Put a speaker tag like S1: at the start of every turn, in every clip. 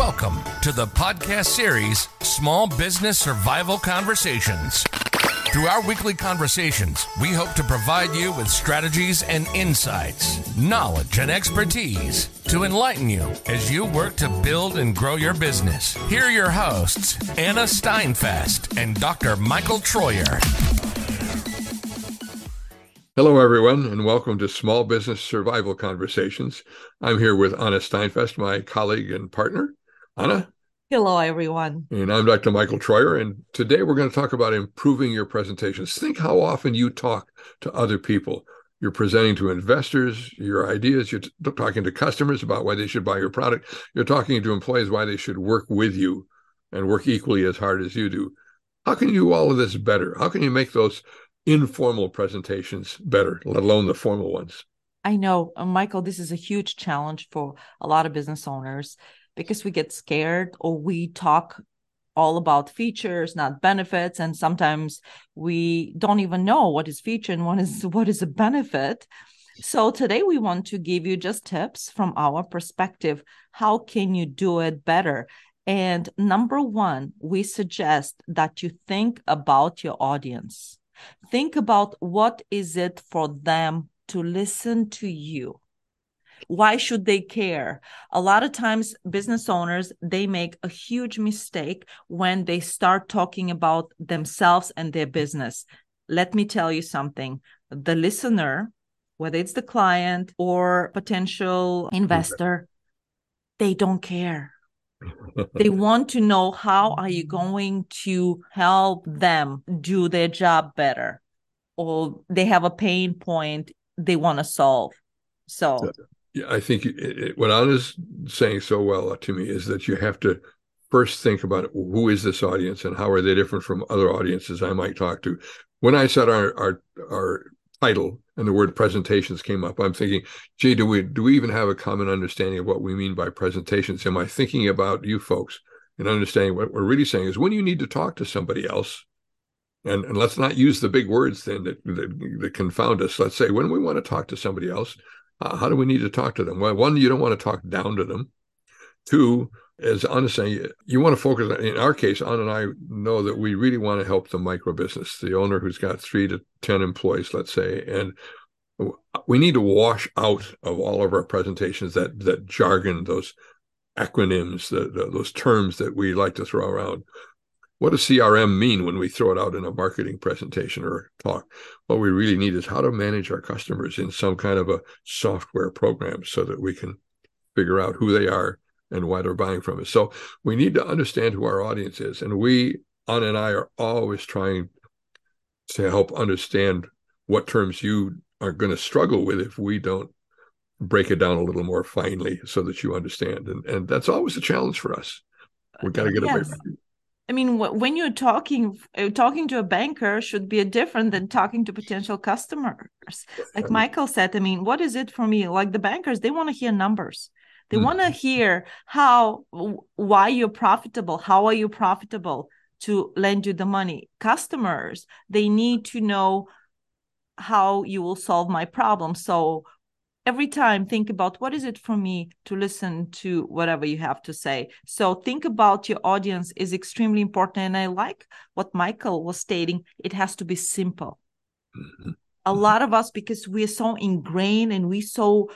S1: Welcome to the podcast series Small Business Survival Conversations. Through our weekly conversations, we hope to provide you with strategies and insights, knowledge and expertise to enlighten you as you work to build and grow your business. Here are your hosts, Anna Steinfest and Dr. Michael Troyer.
S2: Hello, everyone, and welcome to Small Business Survival Conversations. I'm here with Anna Steinfest, my colleague and partner. Anna?
S3: Hello, everyone.
S2: And I'm Dr. Michael Troyer. And today we're going to talk about improving your presentations. Think how often you talk to other people. You're presenting to investors, your ideas, you're t- talking to customers about why they should buy your product. You're talking to employees why they should work with you and work equally as hard as you do. How can you do all of this better? How can you make those informal presentations better, let alone the formal ones?
S3: I know, uh, Michael, this is a huge challenge for a lot of business owners because we get scared or we talk all about features not benefits and sometimes we don't even know what is feature and what is what is a benefit. So today we want to give you just tips from our perspective. How can you do it better? And number 1 we suggest that you think about your audience. Think about what is it for them to listen to you why should they care? A lot of times business owners they make a huge mistake when they start talking about themselves and their business. Let me tell you something. The listener whether it's the client or potential investor they don't care. They want to know how are you going to help them do their job better? Or they have a pain point they want to solve. So
S2: I think it, it, what Anna's saying so well to me is that you have to first think about who is this audience and how are they different from other audiences I might talk to. When I said our our our title and the word presentations came up, I'm thinking, gee, do we do we even have a common understanding of what we mean by presentations? Am I thinking about you folks and understanding what we're really saying is when you need to talk to somebody else, and, and let's not use the big words then that, that, that confound us. Let's say when we want to talk to somebody else, uh, how do we need to talk to them? Well, one, you don't want to talk down to them. Two, as Anna saying, you want to focus. In our case, Anna and I know that we really want to help the micro business, the owner who's got three to ten employees, let's say, and we need to wash out of all of our presentations that that jargon, those acronyms, the, the, those terms that we like to throw around what does CRM mean when we throw it out in a marketing presentation or talk? What we really need is how to manage our customers in some kind of a software program so that we can figure out who they are and why they're buying from us. So we need to understand who our audience is. And we, Anna and I, are always trying to help understand what terms you are going to struggle with if we don't break it down a little more finely so that you understand. And, and that's always a challenge for us. We've got to get yes. away from.
S3: I mean, when you're talking, uh, talking to a banker should be different than talking to potential customers. Like Michael said, I mean, what is it for me? Like the bankers, they want to hear numbers. They mm. want to hear how, why you're profitable. How are you profitable to lend you the money? Customers, they need to know how you will solve my problem. So every time think about what is it for me to listen to whatever you have to say. So think about your audience is extremely important and i like what michael was stating it has to be simple. Mm-hmm. a lot of us because we're so ingrained and we so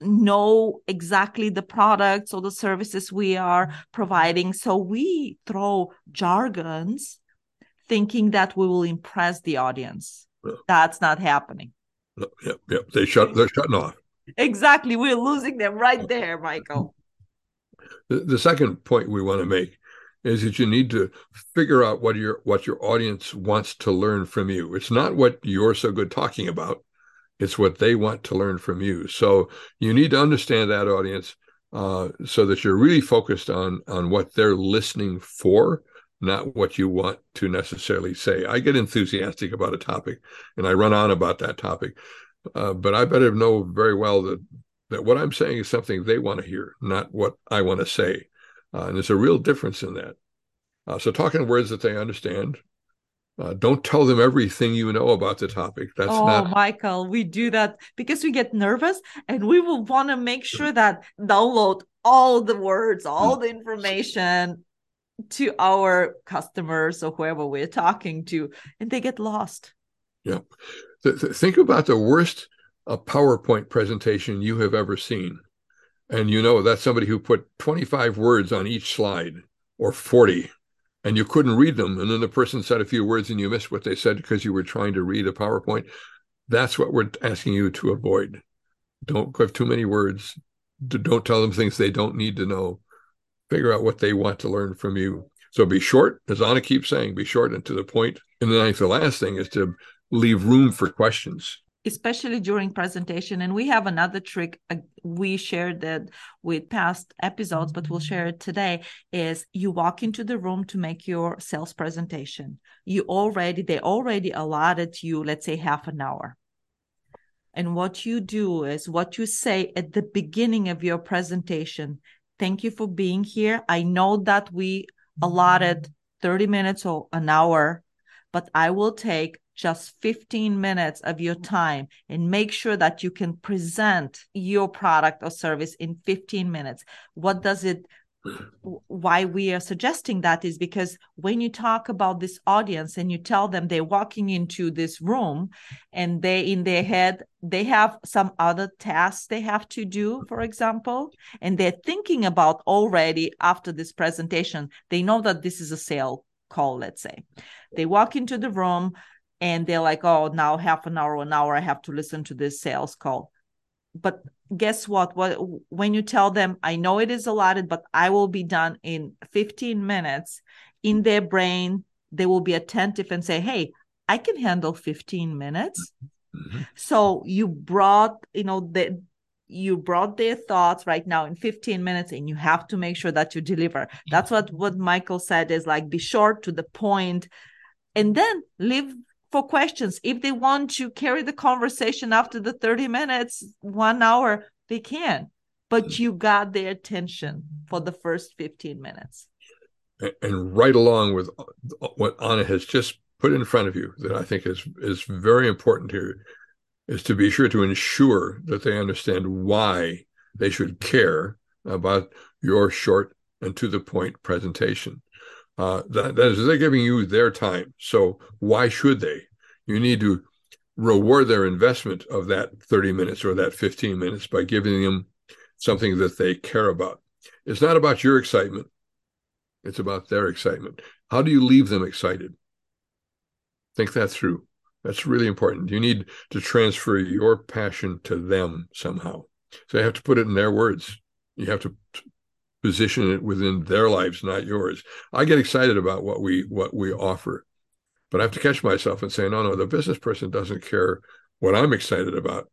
S3: know exactly the products or the services we are providing so we throw jargons thinking that we will impress the audience. That's not happening
S2: Yep, yep. They shut. They're shutting off.
S3: Exactly. We're losing them right there, Michael.
S2: The, the second point we want to make is that you need to figure out what your what your audience wants to learn from you. It's not what you're so good talking about; it's what they want to learn from you. So you need to understand that audience uh, so that you're really focused on on what they're listening for not what you want to necessarily say. I get enthusiastic about a topic and I run on about that topic, uh, but I better know very well that that what I'm saying is something they want to hear, not what I want to say. Uh, and there's a real difference in that. Uh, so talking words that they understand. Uh, don't tell them everything you know about the topic. That's
S3: oh,
S2: not.
S3: Michael, we do that because we get nervous and we will want to make sure that download all the words, all the information to our customers or whoever we're talking to, and they get lost.
S2: Yeah. think about the worst uh, PowerPoint presentation you have ever seen. And you know that's somebody who put 25 words on each slide or 40 and you couldn't read them. And then the person said a few words and you missed what they said because you were trying to read a PowerPoint. That's what we're asking you to avoid. Don't have too many words. Don't tell them things they don't need to know. Figure out what they want to learn from you. So be short, as Anna keeps saying, be short and to the point. And then I think the last thing is to leave room for questions
S3: especially during presentation and we have another trick uh, we shared that with past episodes but we'll share it today is you walk into the room to make your sales presentation you already they already allotted you let's say half an hour and what you do is what you say at the beginning of your presentation thank you for being here i know that we allotted 30 minutes or an hour but i will take just 15 minutes of your time and make sure that you can present your product or service in 15 minutes. What does it why we are suggesting that is because when you talk about this audience and you tell them they're walking into this room and they in their head they have some other tasks they have to do for example and they're thinking about already after this presentation they know that this is a sale call let's say they walk into the room and they're like, oh, now half an hour, an hour, I have to listen to this sales call. But guess what? What when you tell them, I know it is allotted, but I will be done in 15 minutes, in their brain, they will be attentive and say, Hey, I can handle 15 minutes. Mm-hmm. So you brought, you know, the you brought their thoughts right now in 15 minutes and you have to make sure that you deliver that's what what michael said is like be short to the point and then leave for questions. If they want to carry the conversation after the 30 minutes, one hour, they can. But hmm. you got their attention for the first 15 minutes.
S2: And right along with uh, what Anna has just put in front of you, that I think is is very important here, is to be sure to ensure that they understand why they should care about your short and to the point presentation. Uh, that, that is, they're giving you their time. So why should they? You need to reward their investment of that 30 minutes or that 15 minutes by giving them something that they care about. It's not about your excitement, it's about their excitement. How do you leave them excited? Think that through. That's really important. You need to transfer your passion to them somehow. So you have to put it in their words. You have to position it within their lives, not yours. I get excited about what we what we offer, but I have to catch myself and say, no, no, the business person doesn't care what I'm excited about.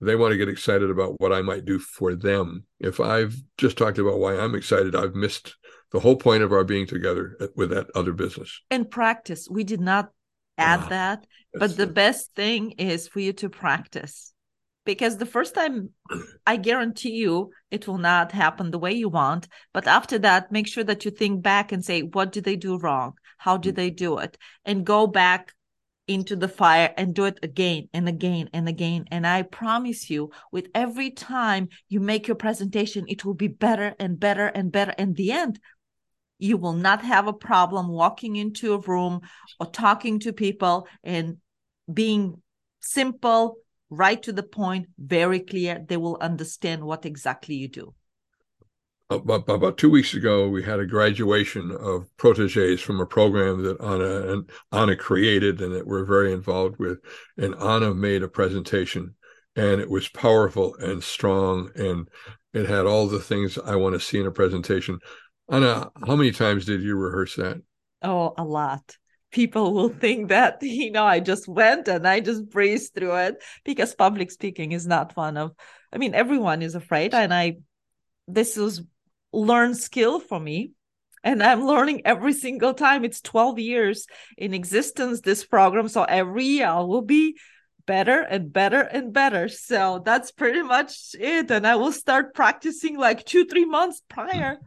S2: They want to get excited about what I might do for them. If I've just talked about why I'm excited, I've missed the whole point of our being together with that other business.
S3: In practice, we did not add ah, that, but the best thing is for you to practice because the first time i guarantee you it will not happen the way you want but after that make sure that you think back and say what did they do wrong? How did they do it? And go back into the fire and do it again and again and again. And i promise you with every time you make your presentation it will be better and better and better. In the end you will not have a problem walking into a room or talking to people and being simple right to the point, very clear. They will understand what exactly you do.
S2: About, about two weeks ago, we had a graduation of proteges from a program that Anna and Anna created and that we're very involved with. And Anna made a presentation, and it was powerful and strong, and it had all the things I want to see in a presentation. Anna, how many times did you rehearse that?
S3: Oh, a lot people will think that you know i just went and i just breezed through it because public speaking is not one of i mean everyone is afraid and i this is learned skill for me and i'm learning every single time. It's 12 years in existence this program so every year I will be better and better and better. So that's pretty much it and i will start practicing like two three months prior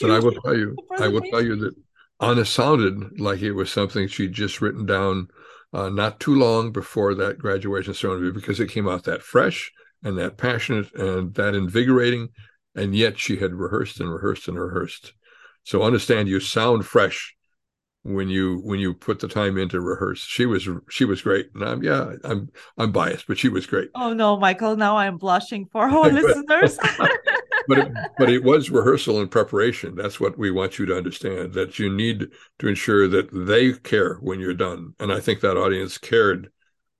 S2: but i will tell you i will tell you that Anna sounded like it was something she'd just written down uh, not too long before that graduation ceremony because it came out that fresh and that passionate and that invigorating. and yet she had rehearsed and rehearsed and rehearsed. So understand you sound fresh when you when you put the time in to rehearse. She was she was great, and I'm yeah I'm I'm biased, but she was great.
S3: Oh no, Michael! Now I'm blushing for our listeners.
S2: but it, but it was rehearsal and preparation. That's what we want you to understand. That you need to ensure that they care when you're done, and I think that audience cared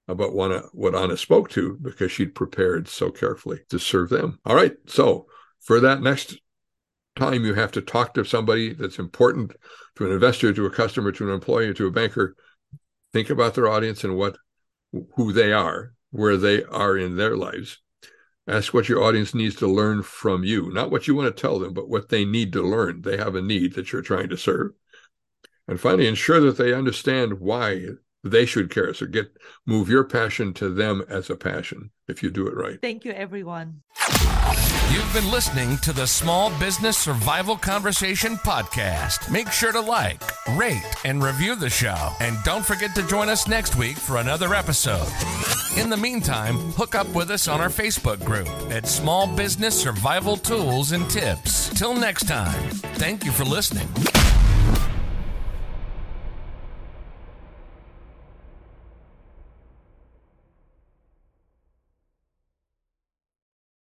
S2: about what what Anna spoke to because she'd prepared so carefully to serve them. All right, so for that next time you have to talk to somebody that's important to an investor, to a customer, to an employee, to a banker, think about their audience and what who they are, where they are in their lives. Ask what your audience needs to learn from you, not what you want to tell them, but what they need to learn. They have a need that you're trying to serve. And finally, ensure that they understand why they should care. So get move your passion to them as a passion if you do it right.
S3: Thank you, everyone.
S1: You've been listening to the Small Business Survival Conversation podcast. Make sure to like, rate, and review the show. And don't forget to join us next week for another episode. In the meantime, hook up with us on our Facebook group at Small Business Survival Tools and Tips. Till next time, thank you for listening.